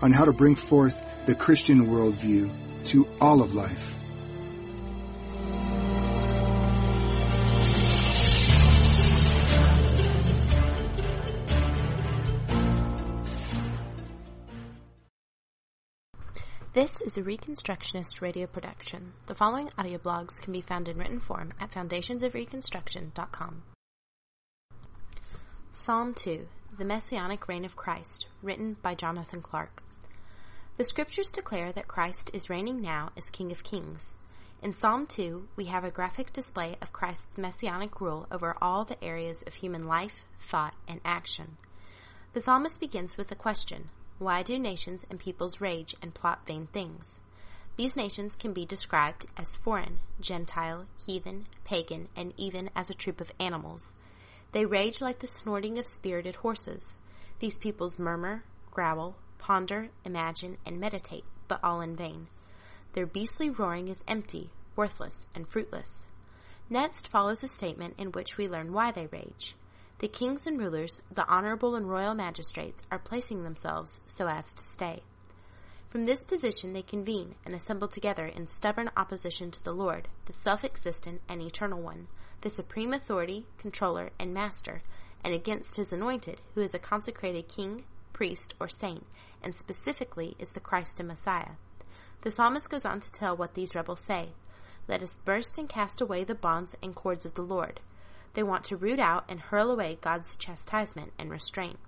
on how to bring forth the Christian worldview to all of life. This is a Reconstructionist radio production. The following audio blogs can be found in written form at foundationsofreconstruction.com. Psalm 2 The Messianic Reign of Christ, written by Jonathan Clark. The scriptures declare that Christ is reigning now as King of Kings. In Psalm 2, we have a graphic display of Christ's messianic rule over all the areas of human life, thought, and action. The psalmist begins with a question why do nations and peoples rage and plot vain things? These nations can be described as foreign, Gentile, heathen, pagan, and even as a troop of animals. They rage like the snorting of spirited horses. These peoples murmur, growl, ponder, imagine, and meditate, but all in vain. Their beastly roaring is empty, worthless, and fruitless. Next follows a statement in which we learn why they rage. The kings and rulers, the honorable and royal magistrates, are placing themselves so as to stay. From this position they convene and assemble together in stubborn opposition to the Lord, the self existent and eternal one, the supreme authority, controller, and master, and against his anointed, who is a consecrated king, priest, or saint, and specifically is the Christ and Messiah. The psalmist goes on to tell what these rebels say Let us burst and cast away the bonds and cords of the Lord. They want to root out and hurl away God's chastisement and restraint.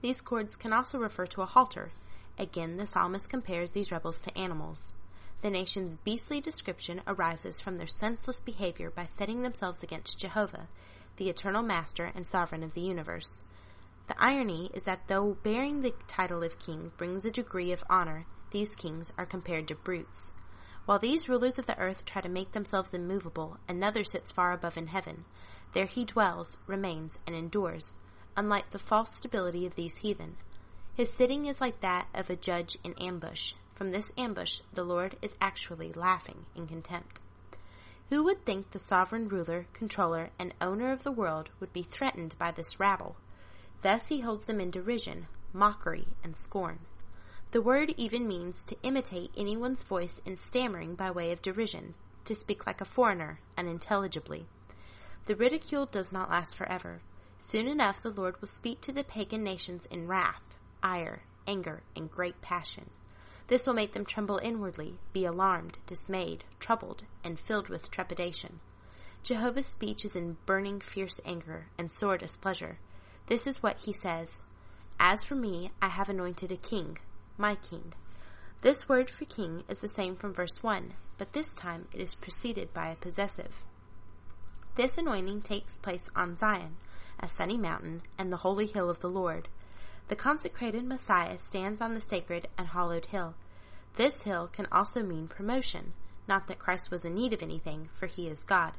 These cords can also refer to a halter. Again, the psalmist compares these rebels to animals. The nation's beastly description arises from their senseless behavior by setting themselves against Jehovah, the eternal master and sovereign of the universe. The irony is that though bearing the title of king brings a degree of honor, these kings are compared to brutes. While these rulers of the earth try to make themselves immovable, another sits far above in heaven. There he dwells, remains, and endures, unlike the false stability of these heathen. His sitting is like that of a judge in ambush. From this ambush, the Lord is actually laughing in contempt. Who would think the sovereign ruler, controller, and owner of the world would be threatened by this rabble? Thus he holds them in derision, mockery, and scorn. The word even means to imitate anyone's voice in stammering by way of derision, to speak like a foreigner, unintelligibly. The ridicule does not last forever. Soon enough the Lord will speak to the pagan nations in wrath, ire, anger, and great passion. This will make them tremble inwardly, be alarmed, dismayed, troubled, and filled with trepidation. Jehovah's speech is in burning, fierce anger and sore displeasure. This is what he says As for me, I have anointed a king my king. This word for king is the same from verse 1, but this time it is preceded by a possessive. This anointing takes place on Zion, a sunny mountain, and the holy hill of the Lord. The consecrated Messiah stands on the sacred and hallowed hill. This hill can also mean promotion, not that Christ was in need of anything, for he is God,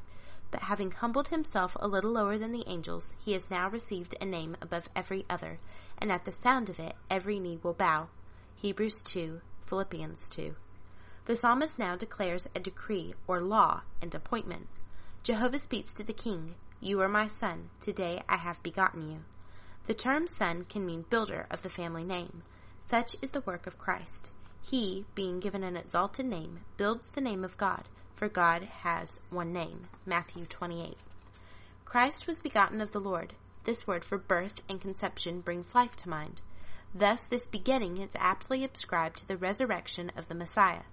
but having humbled himself a little lower than the angels, he has now received a name above every other, and at the sound of it every knee will bow, Hebrews 2, Philippians 2. The psalmist now declares a decree or law and appointment. Jehovah speaks to the king, You are my son, today I have begotten you. The term son can mean builder of the family name. Such is the work of Christ. He, being given an exalted name, builds the name of God, for God has one name. Matthew 28. Christ was begotten of the Lord. This word for birth and conception brings life to mind. Thus, this beginning is aptly ascribed to the resurrection of the Messiah.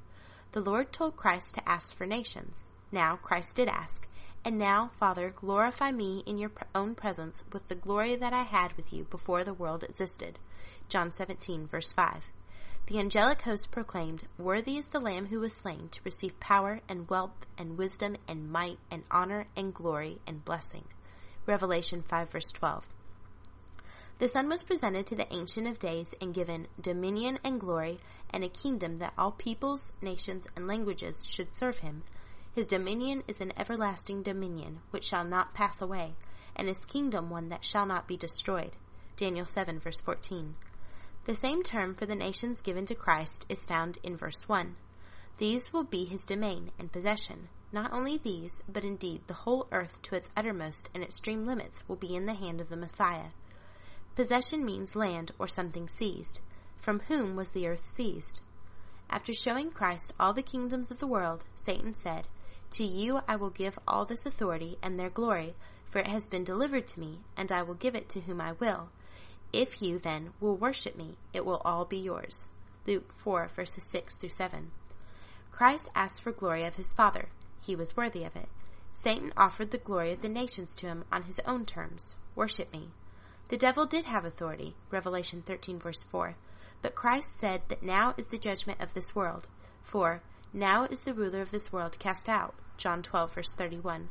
The Lord told Christ to ask for nations. Now Christ did ask, and now, Father, glorify me in your own presence with the glory that I had with you before the world existed. John 17, verse 5. The angelic host proclaimed, Worthy is the Lamb who was slain to receive power and wealth and wisdom and might and honor and glory and blessing. Revelation 5, verse 12. The Son was presented to the Ancient of Days and given dominion and glory and a kingdom that all peoples, nations, and languages should serve him. His dominion is an everlasting dominion which shall not pass away, and his kingdom one that shall not be destroyed. Daniel 7, verse 14. The same term for the nations given to Christ is found in verse 1. These will be his domain and possession. Not only these, but indeed the whole earth to its uttermost and extreme limits will be in the hand of the Messiah. Possession means land or something seized. From whom was the earth seized? After showing Christ all the kingdoms of the world, Satan said, To you I will give all this authority and their glory, for it has been delivered to me, and I will give it to whom I will. If you, then, will worship me, it will all be yours. Luke 4, verses 6 through 7. Christ asked for glory of his Father. He was worthy of it. Satan offered the glory of the nations to him on his own terms. Worship me. The devil did have authority, Revelation 13, verse 4, but Christ said that now is the judgment of this world. For, now is the ruler of this world cast out, John 12, verse 31.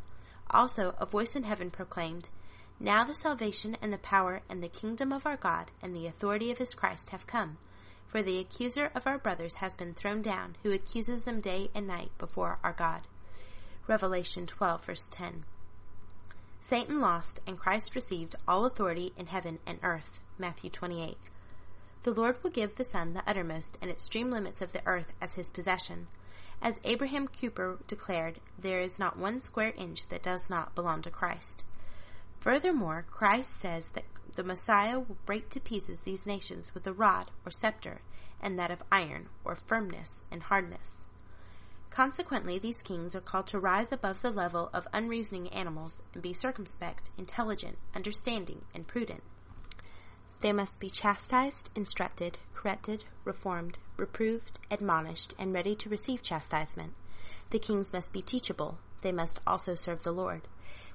Also, a voice in heaven proclaimed, Now the salvation and the power and the kingdom of our God and the authority of his Christ have come. For the accuser of our brothers has been thrown down, who accuses them day and night before our God. Revelation 12, verse 10. Satan lost, and Christ received all authority in heaven and earth. Matthew 28. The Lord will give the Son the uttermost and extreme limits of the earth as his possession. As Abraham Kuyper declared, there is not one square inch that does not belong to Christ. Furthermore, Christ says that the Messiah will break to pieces these nations with a rod or scepter, and that of iron, or firmness and hardness. Consequently, these kings are called to rise above the level of unreasoning animals and be circumspect, intelligent, understanding, and prudent. They must be chastised, instructed, corrected, reformed, reproved, admonished, and ready to receive chastisement. The kings must be teachable. They must also serve the Lord.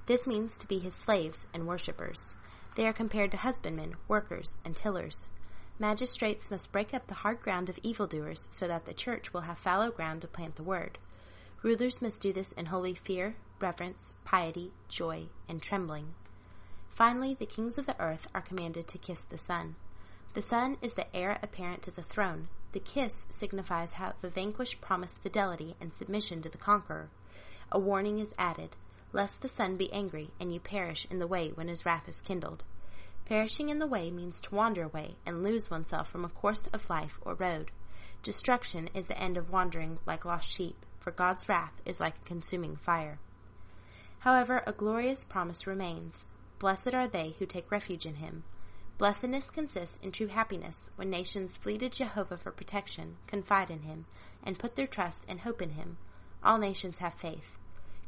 This means to be his slaves and worshippers. They are compared to husbandmen, workers, and tillers. Magistrates must break up the hard ground of evildoers so that the church will have fallow ground to plant the word. Rulers must do this in holy fear, reverence, piety, joy, and trembling. Finally, the kings of the earth are commanded to kiss the Son. The Son is the heir apparent to the throne. The kiss signifies how the vanquished promise fidelity and submission to the conqueror. A warning is added, lest the Son be angry and you perish in the way when his wrath is kindled. Perishing in the way means to wander away and lose oneself from a course of life or road. Destruction is the end of wandering like lost sheep, for God's wrath is like a consuming fire. However, a glorious promise remains. Blessed are they who take refuge in him. Blessedness consists in true happiness when nations flee to Jehovah for protection, confide in him, and put their trust and hope in him. All nations have faith.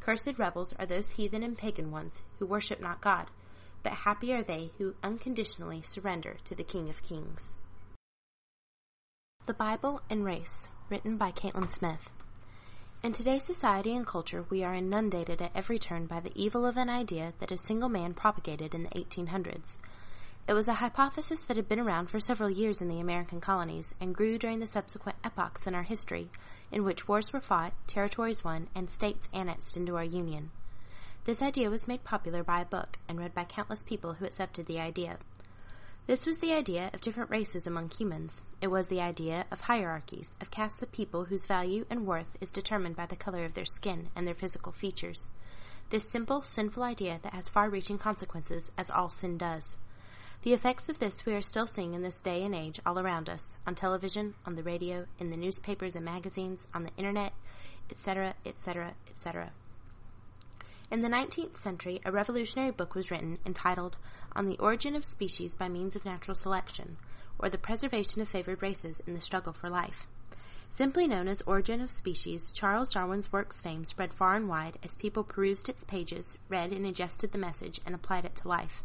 Cursed rebels are those heathen and pagan ones who worship not God, but happy are they who unconditionally surrender to the King of Kings. The Bible and Race, written by Caitlin Smith. In today's society and culture, we are inundated at every turn by the evil of an idea that a single man propagated in the 1800s. It was a hypothesis that had been around for several years in the American colonies and grew during the subsequent epochs in our history, in which wars were fought, territories won, and states annexed into our Union. This idea was made popular by a book and read by countless people who accepted the idea. This was the idea of different races among humans. It was the idea of hierarchies, of castes of people whose value and worth is determined by the color of their skin and their physical features. This simple, sinful idea that has far reaching consequences, as all sin does. The effects of this we are still seeing in this day and age all around us, on television, on the radio, in the newspapers and magazines, on the internet, etc., etc., etc. In the 19th century, a revolutionary book was written entitled On the Origin of Species by Means of Natural Selection, or the Preservation of Favored Races in the Struggle for Life. Simply known as Origin of Species, Charles Darwin's work's fame spread far and wide as people perused its pages, read and ingested the message, and applied it to life.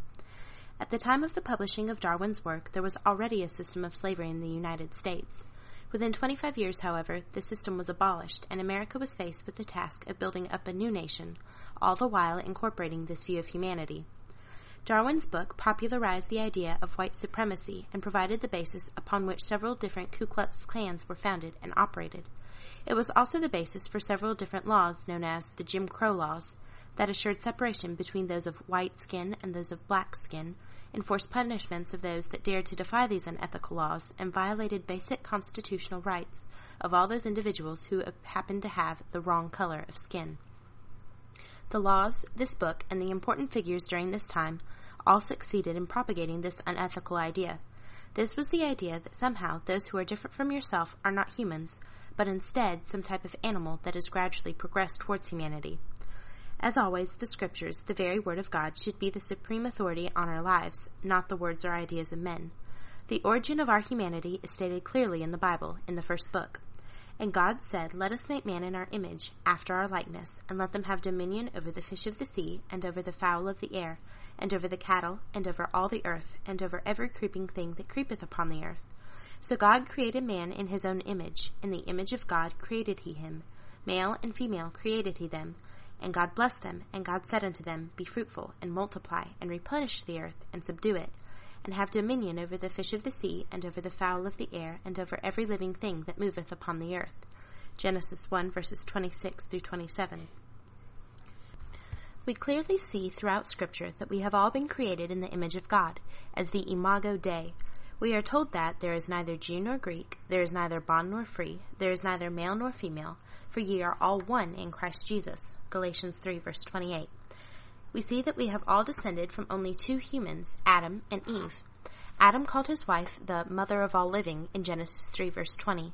At the time of the publishing of Darwin's work, there was already a system of slavery in the United States. Within 25 years, however, the system was abolished, and America was faced with the task of building up a new nation, all the while incorporating this view of humanity. Darwin's book popularized the idea of white supremacy and provided the basis upon which several different Ku Klux Klans were founded and operated. It was also the basis for several different laws known as the Jim Crow laws, that assured separation between those of white skin and those of black skin, enforced punishments of those that dared to defy these unethical laws, and violated basic constitutional rights of all those individuals who happened to have the wrong color of skin. The laws, this book, and the important figures during this time all succeeded in propagating this unethical idea. This was the idea that somehow those who are different from yourself are not humans, but instead some type of animal that has gradually progressed towards humanity. As always, the Scriptures, the very Word of God, should be the supreme authority on our lives, not the words or ideas of men. The origin of our humanity is stated clearly in the Bible, in the first book. And God said, Let us make man in our image, after our likeness, and let them have dominion over the fish of the sea, and over the fowl of the air, and over the cattle, and over all the earth, and over every creeping thing that creepeth upon the earth. So God created man in his own image. In the image of God created he him. Male and female created he them. And God blessed them, and God said unto them, Be fruitful, and multiply, and replenish the earth, and subdue it, and have dominion over the fish of the sea, and over the fowl of the air, and over every living thing that moveth upon the earth. Genesis 1 verses 26 through 27. We clearly see throughout Scripture that we have all been created in the image of God, as the imago Dei. We are told that there is neither Jew nor Greek, there is neither bond nor free, there is neither male nor female, for ye are all one in Christ Jesus. Galatians 3 verse 28 we see that we have all descended from only two humans, Adam and Eve. Adam called his wife the mother of all living in Genesis 3 verse 20.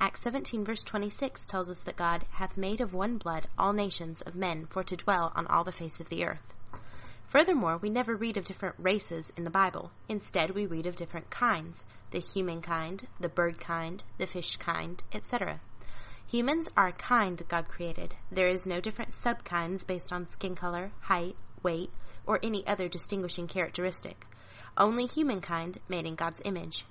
Acts 17 verse 26 tells us that God hath made of one blood all nations of men for to dwell on all the face of the earth. Furthermore, we never read of different races in the Bible. Instead, we read of different kinds the human kind, the bird kind, the fish kind, etc. Humans are a kind God created. There is no different subkinds based on skin color, height, weight, or any other distinguishing characteristic. Only humankind made in God's image.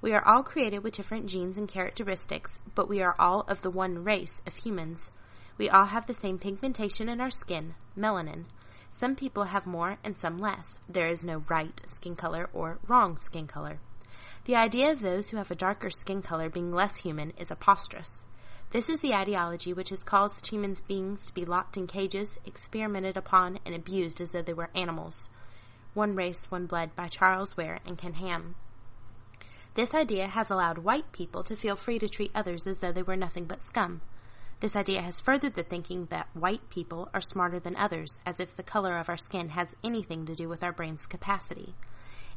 We are all created with different genes and characteristics, but we are all of the one race of humans. We all have the same pigmentation in our skin, melanin. Some people have more and some less. There is no right skin color or wrong skin color. The idea of those who have a darker skin color being less human is preposterous. This is the ideology which has caused human beings to be locked in cages, experimented upon, and abused as though they were animals. One Race, One Blood by Charles Ware and Ken Ham. This idea has allowed white people to feel free to treat others as though they were nothing but scum. This idea has furthered the thinking that white people are smarter than others, as if the color of our skin has anything to do with our brain's capacity.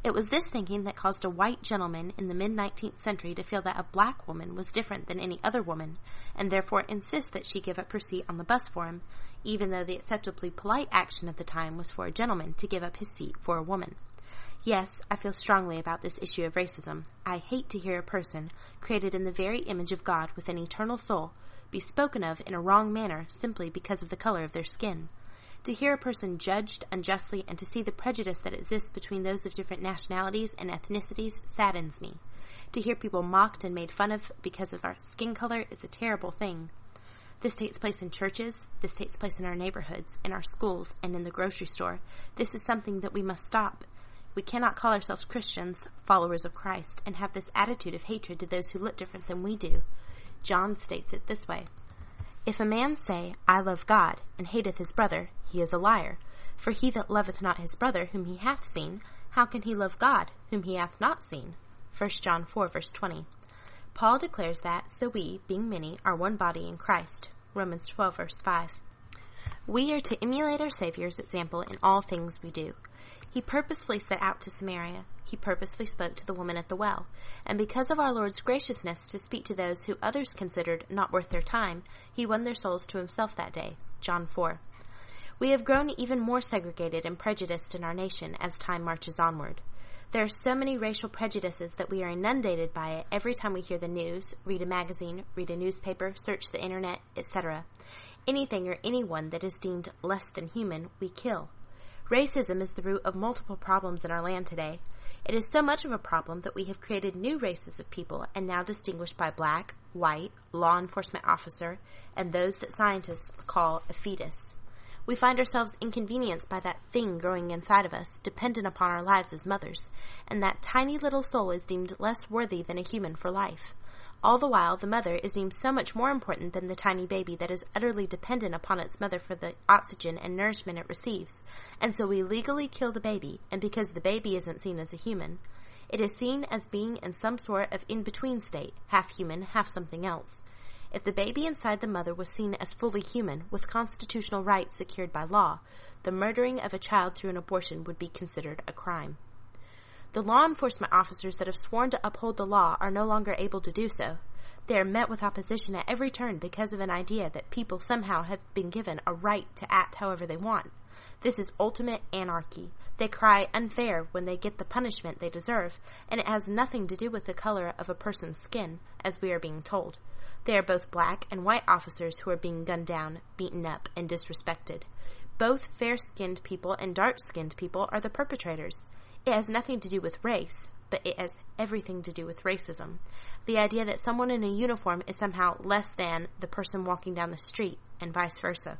It was this thinking that caused a white gentleman in the mid 19th century to feel that a black woman was different than any other woman, and therefore insist that she give up her seat on the bus for him, even though the acceptably polite action of the time was for a gentleman to give up his seat for a woman. Yes, I feel strongly about this issue of racism. I hate to hear a person, created in the very image of God with an eternal soul, be spoken of in a wrong manner simply because of the color of their skin. To hear a person judged unjustly and to see the prejudice that exists between those of different nationalities and ethnicities saddens me. To hear people mocked and made fun of because of our skin color is a terrible thing. This takes place in churches, this takes place in our neighborhoods, in our schools, and in the grocery store. This is something that we must stop. We cannot call ourselves Christians, followers of Christ, and have this attitude of hatred to those who look different than we do. John states it this way if a man say, I love God, and hateth his brother, he is a liar. For he that loveth not his brother whom he hath seen, how can he love God whom he hath not seen? 1 John 4 verse 20. Paul declares that, so we, being many, are one body in Christ. Romans 12 verse 5. We are to emulate our Saviour's example in all things we do. He purposefully set out to Samaria. He purposefully spoke to the woman at the well. And because of our Lord's graciousness to speak to those who others considered not worth their time, he won their souls to himself that day. John 4. We have grown even more segregated and prejudiced in our nation as time marches onward. There are so many racial prejudices that we are inundated by it every time we hear the news, read a magazine, read a newspaper, search the internet, etc. Anything or anyone that is deemed less than human, we kill. Racism is the root of multiple problems in our land today. It is so much of a problem that we have created new races of people and now distinguished by black, white, law enforcement officer, and those that scientists call a fetus. We find ourselves inconvenienced by that thing growing inside of us, dependent upon our lives as mothers, and that tiny little soul is deemed less worthy than a human for life. All the while, the mother is deemed so much more important than the tiny baby that is utterly dependent upon its mother for the oxygen and nourishment it receives. And so we legally kill the baby, and because the baby isn't seen as a human, it is seen as being in some sort of in between state, half human, half something else. If the baby inside the mother was seen as fully human, with constitutional rights secured by law, the murdering of a child through an abortion would be considered a crime. The law enforcement officers that have sworn to uphold the law are no longer able to do so. They are met with opposition at every turn because of an idea that people somehow have been given a right to act however they want. This is ultimate anarchy. They cry unfair when they get the punishment they deserve, and it has nothing to do with the color of a person's skin, as we are being told. They are both black and white officers who are being gunned down, beaten up, and disrespected. Both fair skinned people and dark skinned people are the perpetrators. It has nothing to do with race, but it has everything to do with racism. The idea that someone in a uniform is somehow less than the person walking down the street, and vice versa.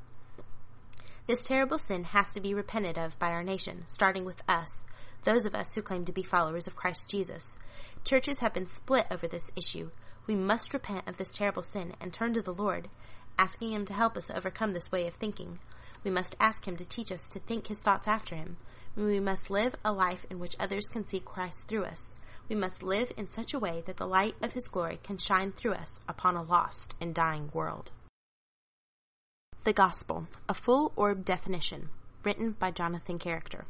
This terrible sin has to be repented of by our nation, starting with us, those of us who claim to be followers of Christ Jesus. Churches have been split over this issue. We must repent of this terrible sin and turn to the Lord, asking Him to help us overcome this way of thinking. We must ask Him to teach us to think His thoughts after Him. We must live a life in which others can see Christ through us. We must live in such a way that the light of His glory can shine through us upon a lost and dying world. The Gospel, a full orb definition, written by Jonathan Character.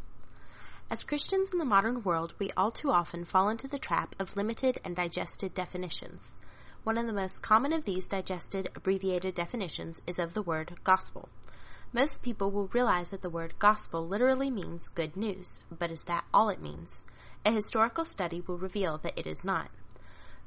As Christians in the modern world, we all too often fall into the trap of limited and digested definitions. One of the most common of these digested, abbreviated definitions is of the word gospel. Most people will realize that the word gospel literally means good news, but is that all it means? A historical study will reveal that it is not.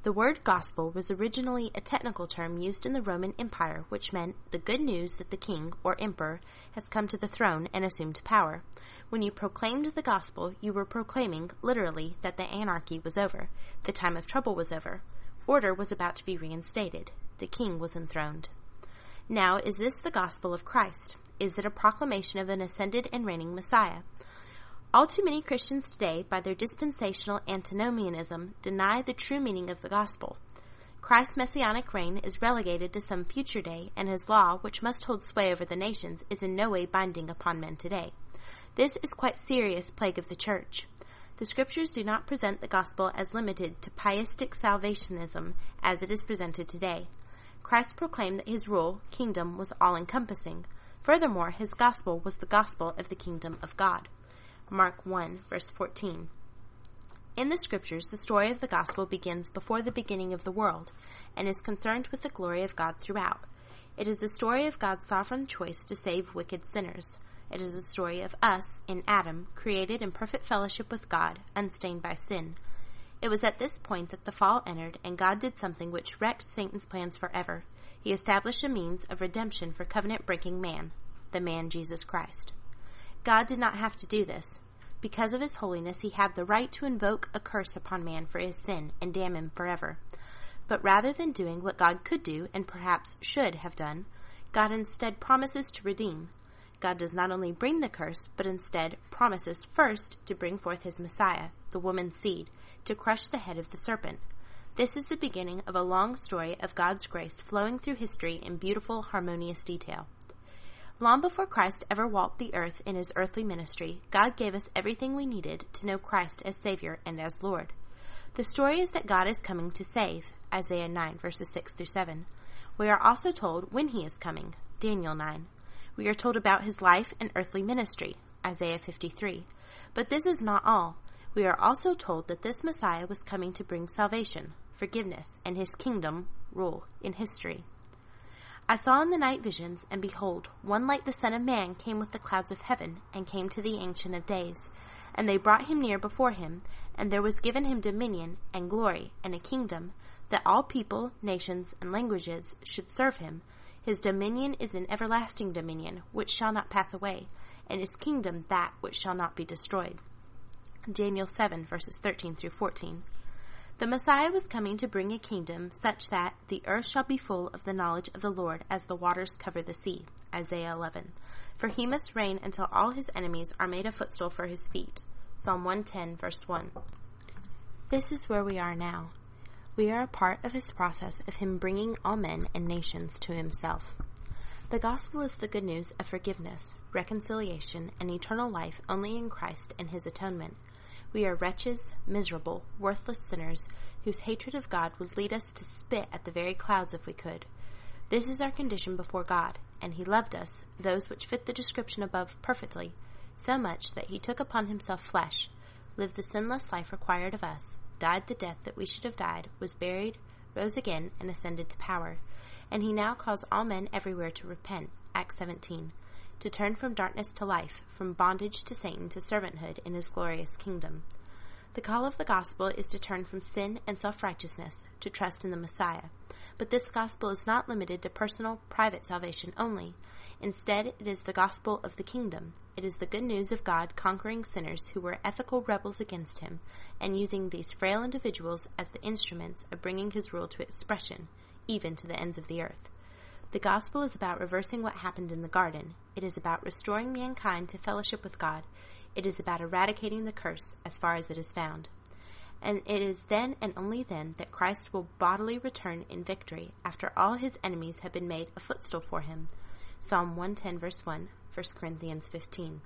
The word gospel was originally a technical term used in the Roman Empire, which meant the good news that the king or emperor has come to the throne and assumed power. When you proclaimed the gospel, you were proclaiming, literally, that the anarchy was over, the time of trouble was over, order was about to be reinstated, the king was enthroned. Now, is this the gospel of Christ? Is it a proclamation of an ascended and reigning Messiah? All too many Christians today, by their dispensational antinomianism, deny the true meaning of the gospel. Christ's messianic reign is relegated to some future day, and his law, which must hold sway over the nations, is in no way binding upon men today. This is quite serious plague of the church. The scriptures do not present the gospel as limited to pietistic salvationism as it is presented today. Christ proclaimed that his rule, kingdom, was all encompassing. Furthermore, his gospel was the gospel of the kingdom of God. Mark 1, verse 14. In the scriptures, the story of the gospel begins before the beginning of the world and is concerned with the glory of God throughout. It is the story of God's sovereign choice to save wicked sinners. It is the story of us, in Adam, created in perfect fellowship with God, unstained by sin. It was at this point that the fall entered, and God did something which wrecked Satan's plans forever. He established a means of redemption for covenant breaking man, the man Jesus Christ. God did not have to do this. Because of his holiness, he had the right to invoke a curse upon man for his sin and damn him forever. But rather than doing what God could do, and perhaps should have done, God instead promises to redeem. God does not only bring the curse, but instead promises first to bring forth his Messiah, the woman's seed, to crush the head of the serpent. This is the beginning of a long story of God's grace flowing through history in beautiful, harmonious detail. Long before Christ ever walked the earth in his earthly ministry, God gave us everything we needed to know Christ as Savior and as Lord. The story is that God is coming to save, Isaiah 9, verses 6 through 7. We are also told when he is coming, Daniel 9. We are told about his life and earthly ministry, Isaiah 53. But this is not all. We are also told that this Messiah was coming to bring salvation, forgiveness, and his kingdom rule in history. I saw in the night visions, and behold, one like the Son of Man came with the clouds of heaven, and came to the Ancient of Days. And they brought him near before him, and there was given him dominion, and glory, and a kingdom, that all people, nations, and languages should serve him. His dominion is an everlasting dominion, which shall not pass away, and his kingdom that which shall not be destroyed. Daniel 7, verses 13 through 14. The Messiah was coming to bring a kingdom such that the earth shall be full of the knowledge of the Lord as the waters cover the sea. Isaiah 11. For he must reign until all his enemies are made a footstool for his feet. Psalm 110, verse 1. This is where we are now. We are a part of his process of him bringing all men and nations to himself. The gospel is the good news of forgiveness, reconciliation, and eternal life only in Christ and his atonement. We are wretches, miserable, worthless sinners whose hatred of God would lead us to spit at the very clouds if we could. This is our condition before God, and He loved us, those which fit the description above, perfectly, so much that He took upon Himself flesh, lived the sinless life required of us, died the death that we should have died, was buried, rose again, and ascended to power. And He now calls all men everywhere to repent. Acts 17 to turn from darkness to life, from bondage to Satan to servanthood in his glorious kingdom. The call of the gospel is to turn from sin and self righteousness to trust in the Messiah. But this gospel is not limited to personal, private salvation only. Instead, it is the gospel of the kingdom. It is the good news of God conquering sinners who were ethical rebels against him and using these frail individuals as the instruments of bringing his rule to expression, even to the ends of the earth. The gospel is about reversing what happened in the garden. It is about restoring mankind to fellowship with God. It is about eradicating the curse as far as it is found. And it is then and only then that Christ will bodily return in victory after all his enemies have been made a footstool for him. Psalm 110 verse 1, 1 Corinthians 15.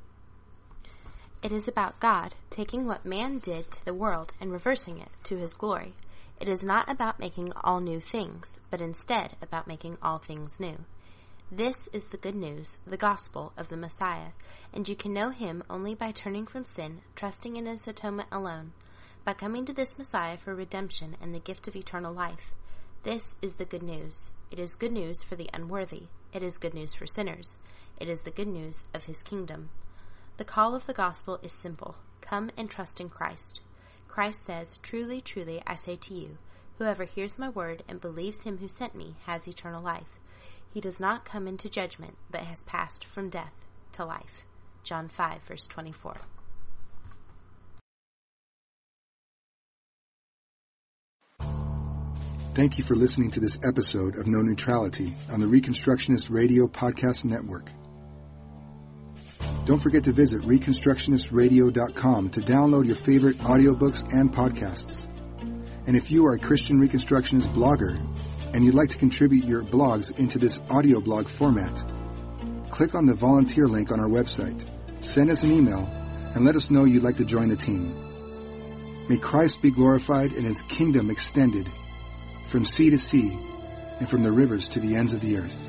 It is about God taking what man did to the world and reversing it to his glory. It is not about making all new things, but instead about making all things new. This is the good news, the gospel of the Messiah, and you can know him only by turning from sin, trusting in his atonement alone, by coming to this Messiah for redemption and the gift of eternal life. This is the good news. It is good news for the unworthy. It is good news for sinners. It is the good news of his kingdom. The call of the gospel is simple. Come and trust in Christ. Christ says, Truly, truly, I say to you, whoever hears my word and believes him who sent me has eternal life. He does not come into judgment, but has passed from death to life. John 5, verse 24. Thank you for listening to this episode of No Neutrality on the Reconstructionist Radio Podcast Network. Don't forget to visit ReconstructionistRadio.com to download your favorite audiobooks and podcasts. And if you are a Christian Reconstructionist blogger and you'd like to contribute your blogs into this audio blog format, click on the volunteer link on our website, send us an email, and let us know you'd like to join the team. May Christ be glorified and his kingdom extended from sea to sea and from the rivers to the ends of the earth.